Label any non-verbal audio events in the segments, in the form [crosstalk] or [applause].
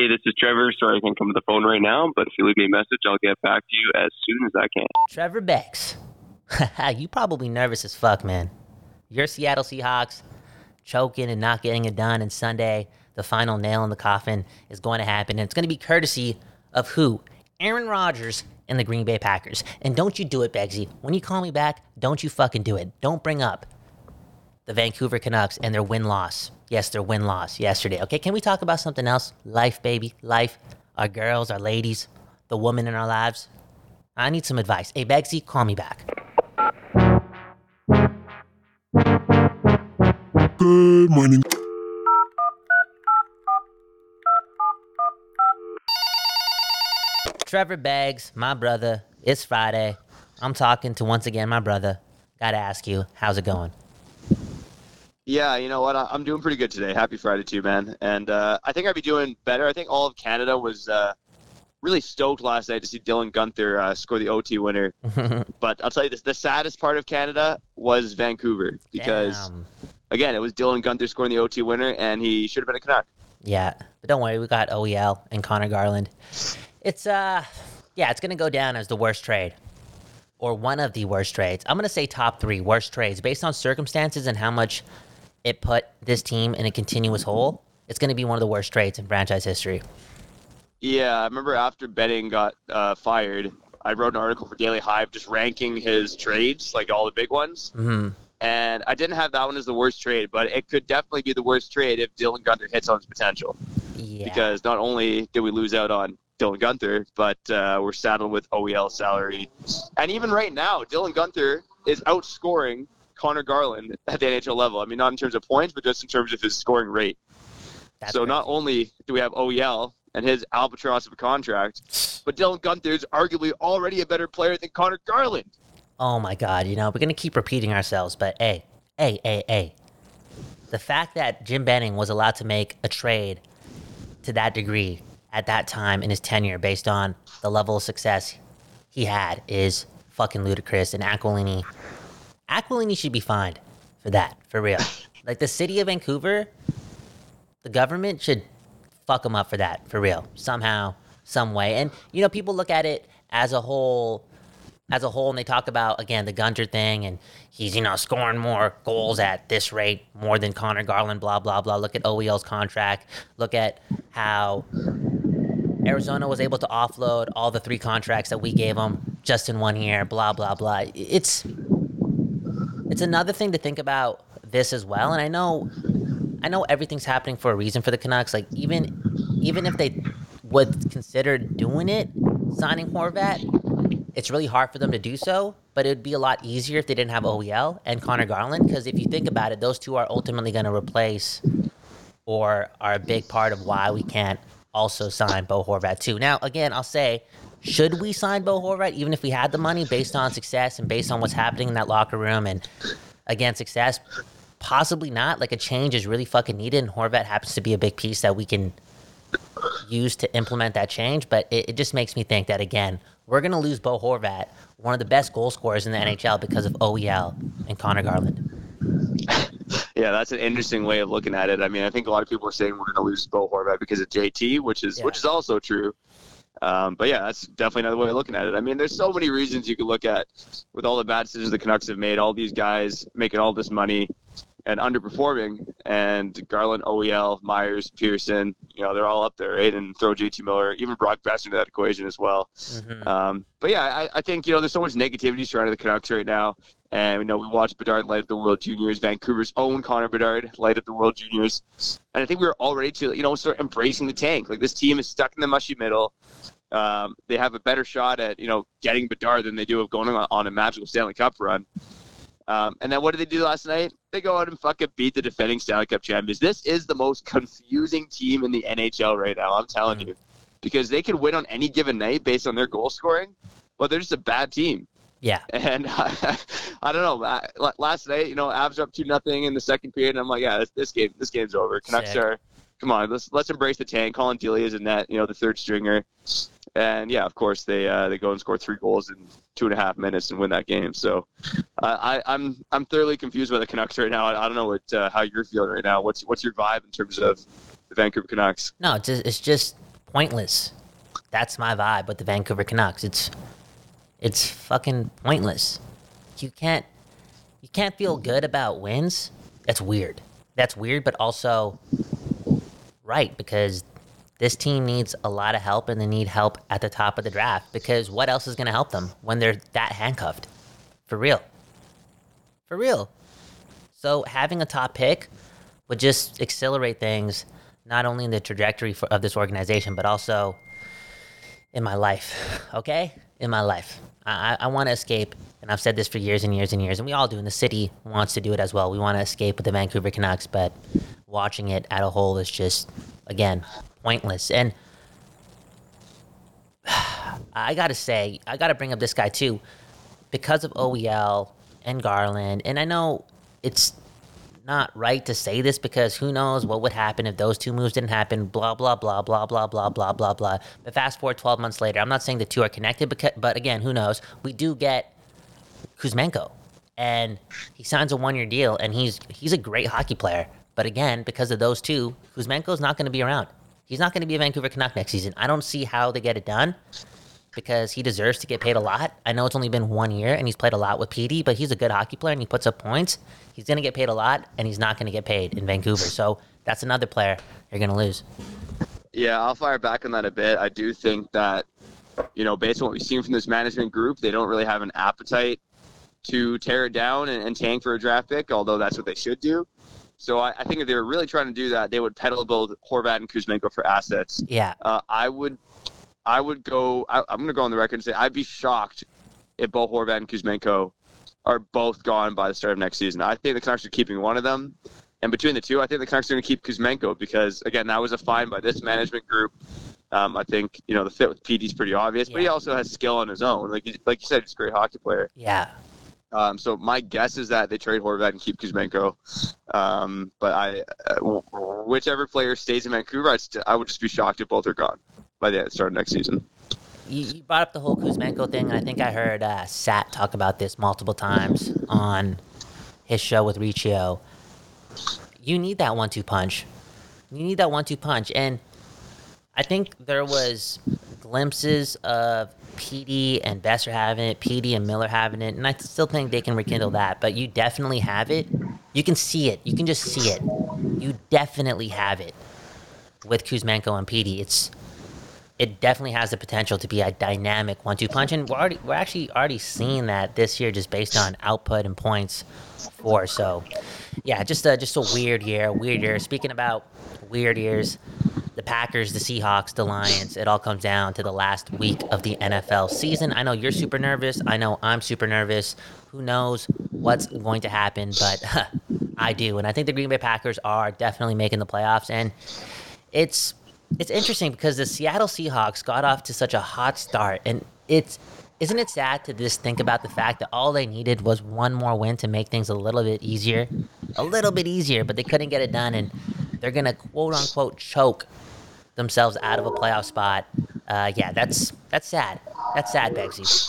Hey, this is Trevor. Sorry I can't come to the phone right now, but if you leave me a message, I'll get back to you as soon as I can. Trevor Beggs. [laughs] you probably nervous as fuck, man. Your Seattle Seahawks choking and not getting it done, and Sunday, the final nail in the coffin is going to happen. And it's going to be courtesy of who? Aaron Rodgers and the Green Bay Packers. And don't you do it, Beggsy. When you call me back, don't you fucking do it. Don't bring up the Vancouver Canucks and their win loss. Yes, their win loss yesterday. Okay, can we talk about something else? Life, baby. Life. Our girls, our ladies, the woman in our lives. I need some advice. Hey, Beggsy, call me back. Good morning. Trevor Beggs, my brother. It's Friday. I'm talking to once again my brother. Gotta ask you, how's it going? Yeah, you know what? I- I'm doing pretty good today. Happy Friday to you, man. And uh, I think I'd be doing better. I think all of Canada was uh, really stoked last night to see Dylan Guenther uh, score the OT winner. [laughs] but I'll tell you this: the saddest part of Canada was Vancouver because, Damn. again, it was Dylan Guenther scoring the OT winner, and he should have been a Canuck. Yeah, but don't worry, we got OEL and Conor Garland. It's uh, yeah, it's gonna go down as the worst trade, or one of the worst trades. I'm gonna say top three worst trades based on circumstances and how much it put this team in a continuous hole. It's gonna be one of the worst trades in franchise history. Yeah, I remember after Benning got uh, fired, I wrote an article for Daily Hive just ranking his trades, like all the big ones. hmm And I didn't have that one as the worst trade, but it could definitely be the worst trade if Dylan Guenther hits on his potential. Yeah. Because not only did we lose out on Dylan Guenther, but uh, we're saddled with OEL salary. And even right now, Dylan Guenther is outscoring Conor Garland at the NHL level. I mean, not in terms of points, but just in terms of his scoring rate. That's so right. not only do we have OEL and his albatross of a contract, but Dylan Guenther is arguably already a better player than Conor Garland. Oh my God, you know, we're going to keep repeating ourselves, but hey, hey, hey, hey. The fact that Jim Benning was allowed to make a trade to that degree at that time in his tenure based on the level of success he had is fucking ludicrous. And Aquilini, Aquilini should be fined for that, for real. [laughs] like the city of Vancouver, the government should fuck him up for that, for real, somehow, some way. And, you know, people look at it as a whole as a whole, and they talk about again the Guenther thing, and he's you know scoring more goals at this rate more than Conor Garland. Blah blah blah. Look at OEL's contract. Look at how Arizona was able to offload all the three contracts that we gave them just in one year. Blah blah blah. It's it's another thing to think about this as well. And I know I know everything's happening for a reason for the Canucks. Like even even if they would consider doing it, signing Horvat, it's really hard for them to do so. But it would be a lot easier if they didn't have OEL and Conor Garland. Because if you think about it, those two are ultimately going to replace or are a big part of why we can't also sign Bo Horvat too. Now, again, I'll say, should we sign Bo Horvat even if we had the money based on success and based on what's happening in that locker room and again success? Possibly not. Like a change is really fucking needed, and Horvat happens to be a big piece that we can use to implement that change. But it, it just makes me think that again, we're gonna lose Bo Horvat, one of the best goal scorers in the NHL, because of OEL and Conor Garland. Yeah, that's an interesting way of looking at it. I mean, I think a lot of people are saying we're going to lose Bo Horvat because of JT, which is Yeah. which is also true. Um, but yeah, that's definitely another way of looking at it. I mean, there's so many reasons you could look at with all the bad decisions the Canucks have made. All these guys making all this money and underperforming, and Garland, OEL, Myers, Pearson, you know, they're all up there, right? And throw JT Miller, even Brock Boeser into that equation as well. Mhm. Um, but yeah, I, I think you know there's so much negativity surrounding the Canucks right now, and you know we watched Bedard light up the World Juniors, Vancouver's own Connor Bedard light up the World Juniors, and I think we we're all ready to you know start embracing the tank. Like this team is stuck in the mushy middle. Um, they have a better shot at you know getting Bedard than they do of going on, on a magical Stanley Cup run. Um, and then what did they do last night? They go out and fucking beat the defending Stanley Cup champions. This is the most confusing team in the NHL right now. I'm telling you, because they could win on any given night based on their goal scoring, but they're just a bad team. Yeah. And [laughs] I, I don't know. I, last night, you know, Avs are up two nothing in the second period, and I'm like, yeah, this, this game, this game's over. Canucks Sick. are, come on, let's let's embrace the tank. Collin Delia is in net, you know, the third stringer, and yeah, of course they uh, they go and score three goals in two and a half minutes and win that game. So, uh, I, I'm I'm thoroughly confused by the Canucks right now. I, I don't know what uh, how you're feeling right now. What's what's your vibe in terms of the Vancouver Canucks? No, it's just, it's just pointless. That's my vibe with the Vancouver Canucks. It's it's fucking pointless. You can't you can't feel good about wins. That's weird. That's weird, but also right because this team needs a lot of help and they need help at the top of the draft because what else is going to help them when they're that handcuffed? For real. For real. So having a top pick would just accelerate things not only in the trajectory for, of this organization but also in my life. Okay? In my life. I, I want to escape, and I've said this for years and years and years, and we all do, and the city wants to do it as well. We want to escape with the Vancouver Canucks, but watching it at a whole is just, again, pointless. And [sighs] I got to say, I got to bring up this guy too. Because of OEL and Garland, and I know it's not right to say this because who knows what would happen if those two moves didn't happen, blah, blah, blah, blah, blah, blah, blah, blah, blah. But fast forward 12 months later, I'm not saying the two are connected, but, but again, who knows? We do get Kuzmenko, and he signs a one year deal, and he's he's a great hockey player. But again, because of those two, Kuzmenko's not going to be around. He's not going to be a Vancouver Canuck next season. I don't see how they get it done because he deserves to get paid a lot. I know it's only been one year and he's played a lot with PD, but he's a good hockey player and he puts up points. He's going to get paid a lot and he's not going to get paid in Vancouver. So that's another player you're going to lose. Yeah, I'll fire back on that a bit. I do think that, you know, based on what we've seen from this management group, they don't really have an appetite to tear it down and, and tank for a draft pick, although that's what they should do. So I, I, think if they were really trying to do that, they would pedal both Horvat and Kuzmenko for assets. Yeah. Uh, I would, I would go. I, am going to go on the record and say I'd be shocked if both Horvat and Kuzmenko are both gone by the start of next season. I think the Canucks are keeping one of them, and between the two, I think the Canucks are going to keep Kuzmenko because again, that was a find by this management group. Um, I think you know the fit with PD is pretty obvious, yeah. but he also has skill on his own. Like like you said, he's a great hockey player. Yeah. Um, so my guess is that they trade Horvat and keep Kuzmenko. Um, but I, uh, whichever player stays in Vancouver, st- I would just be shocked if both are gone by the start of next season. You, you brought up the whole Kuzmenko thing, and I think I heard uh, Sat talk about this multiple times on his show with Riccio. You need that one-two punch. You need that one-two punch, and I think there was glimpses of PD and Boeser having it, PD and Miller having it, and I still think they can rekindle that. But you definitely have it. You can see it. You can just see it. You definitely have it with Kuzmenko and PD. It's it definitely has the potential to be a dynamic one-two punch, and we're already we're actually already seeing that this year just based on output and points for. So, yeah, just a just a weird year, weird year. Speaking about weird years, the Packers, the Seahawks, the Lions, it all comes down to the last week of the NFL season. I know you're super nervous. I know I'm super nervous. Who knows what's going to happen, but huh, [laughs] I do. And I think the Green Bay Packers are definitely making the playoffs. And it's it's interesting because the Seattle Seahawks got off to such a hot start. And it's isn't it sad to just think about the fact that all they needed was one more win to make things a little bit easier? A little bit easier, but they couldn't get it done and they're gonna quote unquote choke themselves out of a playoff spot. Uh, yeah, that's that's sad. That's sad, Begsy.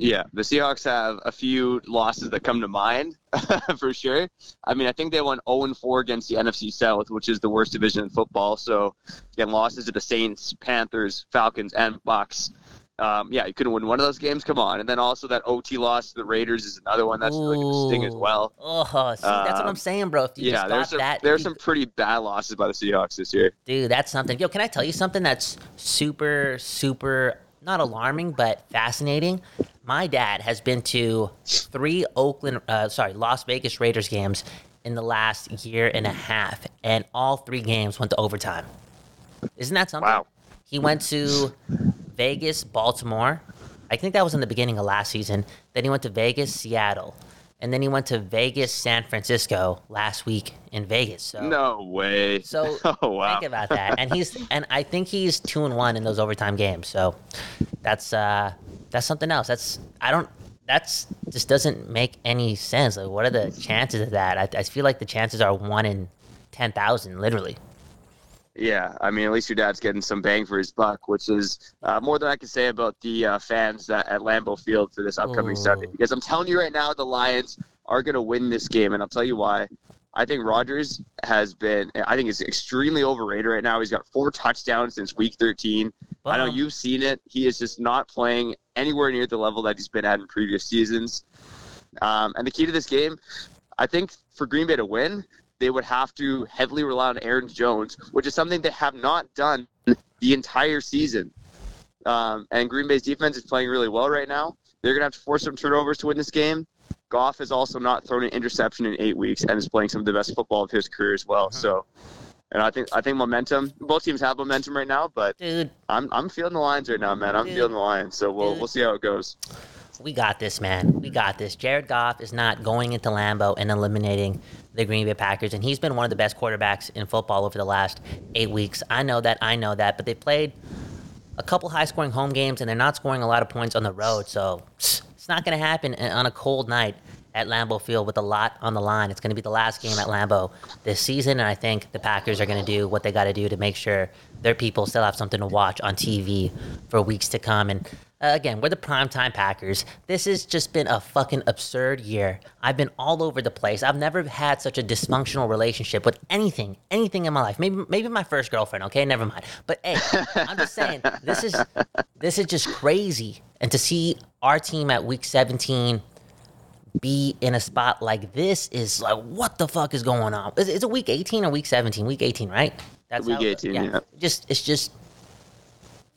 Yeah, the Seahawks have a few losses that come to mind [laughs] for sure. I mean, I think they won 0 4 against the NFC South, which is the worst division in football. So, again, losses to the Saints, Panthers, Falcons, and Bucs um, yeah, you couldn't win one of those games. Come on, and then also that OT loss to the Raiders is another one that's really going to sting as well. Oh, see, that's what I'm um, saying, bro. yeah, there's some that, there's some pretty bad losses by the Seahawks this year. Dude, that's something. Yo, can I tell you something that's super, super not alarming but fascinating? My dad has been to three Oakland, uh, sorry, Las Vegas Raiders games in the last year and a half, and all three games went to overtime. Isn't that something? Wow. He went to Vegas, Baltimore. I think that was in the beginning of last season. Then he went to Vegas, Seattle, and then he went to Vegas, San Francisco last week in Vegas. So no way. [laughs] So [laughs] oh, wow. think about that. And he's and I think he's two and one in those overtime games. So that's uh that's something else. That's I don't that's just doesn't make any sense. Like what are the chances of that? I, I feel like the chances are one in ten thousand, literally. Yeah, I mean, at least your dad's getting some bang for his buck, which is uh, more than I can say about the uh, fans that at Lambeau Field for this upcoming Sunday. Because I'm telling you right now, the Lions are going to win this game, and I'll tell you why. I think Rodgers has been. I think is extremely overrated right now. He's got four touchdowns since week 13. I know you've seen it. He is just not playing anywhere near the level that he's been at in previous seasons. Um, and the key to this game, I think, for Green Bay to win, they would have to heavily rely on Aaron Jones, which is something they have not done the entire season. Um, and Green Bay's defense is playing really well right now. They're going to have to force some turnovers to win this game. Goff has also not thrown an interception in eight weeks and is playing some of the best football of his career as well. So, and I think I think momentum. Both teams have momentum right now, but Dude, I'm I'm feeling the Lions right now, man. I'm Dude. feeling the Lions. So we'll Dude. we'll see how it goes. We got this, man. We got this. Jared Goff is not going into Lambeau and eliminating the Green Bay Packers, and he's been one of the best quarterbacks in football over the last eight weeks. I know that. I know that. But they played a couple high-scoring home games, and they're not scoring a lot of points on the road. So it's not going to happen eh, on a cold night at Lambeau Field with a lot on the line. It's going to be the last game at Lambeau this season, and I think the Packers are going to do what they got to do to make sure their people still have something to watch on TV for weeks to come. And uh, again, we're the primetime Packers. This has just been a fucking absurd year. I've been all over the place. I've never had such a dysfunctional relationship with anything, anything in my life. Maybe, maybe my first girlfriend. Okay, never mind. But hey, I'm just saying this is this is just crazy. And to see our team at week 17 be in a spot like this is like, what the fuck is going on? Is, is it week 18 or week 17? Week 18, right? That's Week how- 18, yeah. Just it's just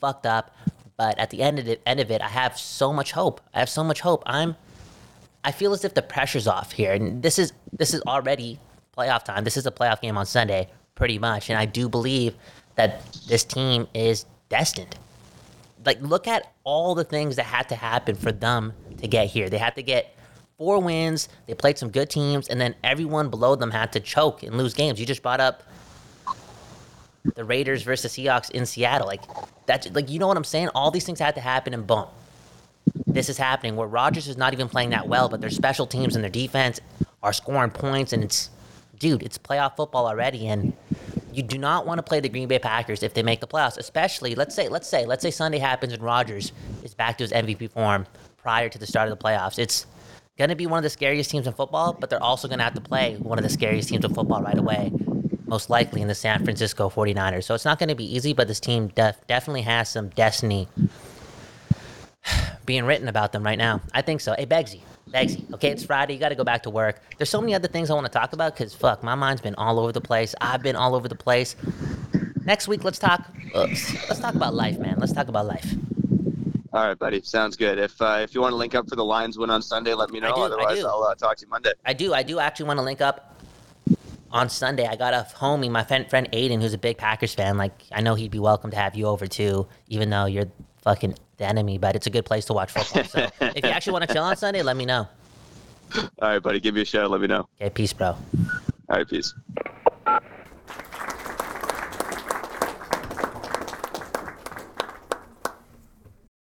fucked up. But at the end of it, end of it, I have so much hope. I have so much hope. I'm I feel as if the pressure's off here, and this is this is already playoff time. This is a playoff game on Sunday, pretty much, and I do believe that this team is destined. Like, look at all the things that had to happen for them to get here. They had to get four wins. They played some good teams, and then everyone below them had to choke and lose games. You just brought up the Raiders versus Seahawks in Seattle. Like that, like you know what I'm saying? All these things had to happen, and boom, this is happening. Where Rodgers is not even playing that well, but their special teams and their defense are scoring points, and it's, dude, it's playoff football already, and you do not want to play the Green Bay Packers if they make the playoffs. Especially, let's say, let's say, let's say Sunday happens and Rodgers is back to his MVP form prior to the start of the playoffs. It's going to be one of the scariest teams in football, but they're also going to have to play one of the scariest teams in football right away, most likely in the San Francisco 49ers. So it's not going to be easy, but this team def- definitely has some destiny [sighs] being written about them right now. I think so. Hey, Begsy. Begsy. Okay, it's Friday. You got to go back to work. There's so many other things I want to talk about because, fuck, my mind's been all over the place. I've been all over the place. Next week, let's talk. Uh, let's talk about life, man. Let's talk about life. All right, buddy. Sounds good. If uh, if you want to link up for the Lions win on Sunday, let me know. do, Otherwise. I'll uh, talk to you Monday. I do. I do actually want to link up on Sunday. I got a homie, my friend, friend Aiden, who's a big Packers fan. Like, I know he'd be welcome to have you over too, even though you're fucking the enemy. But it's a good place to watch football. So [laughs] if you actually want to chill on Sunday, let me know. All right, buddy. Give me a shout. Let me know. Okay, peace, bro. All right, peace.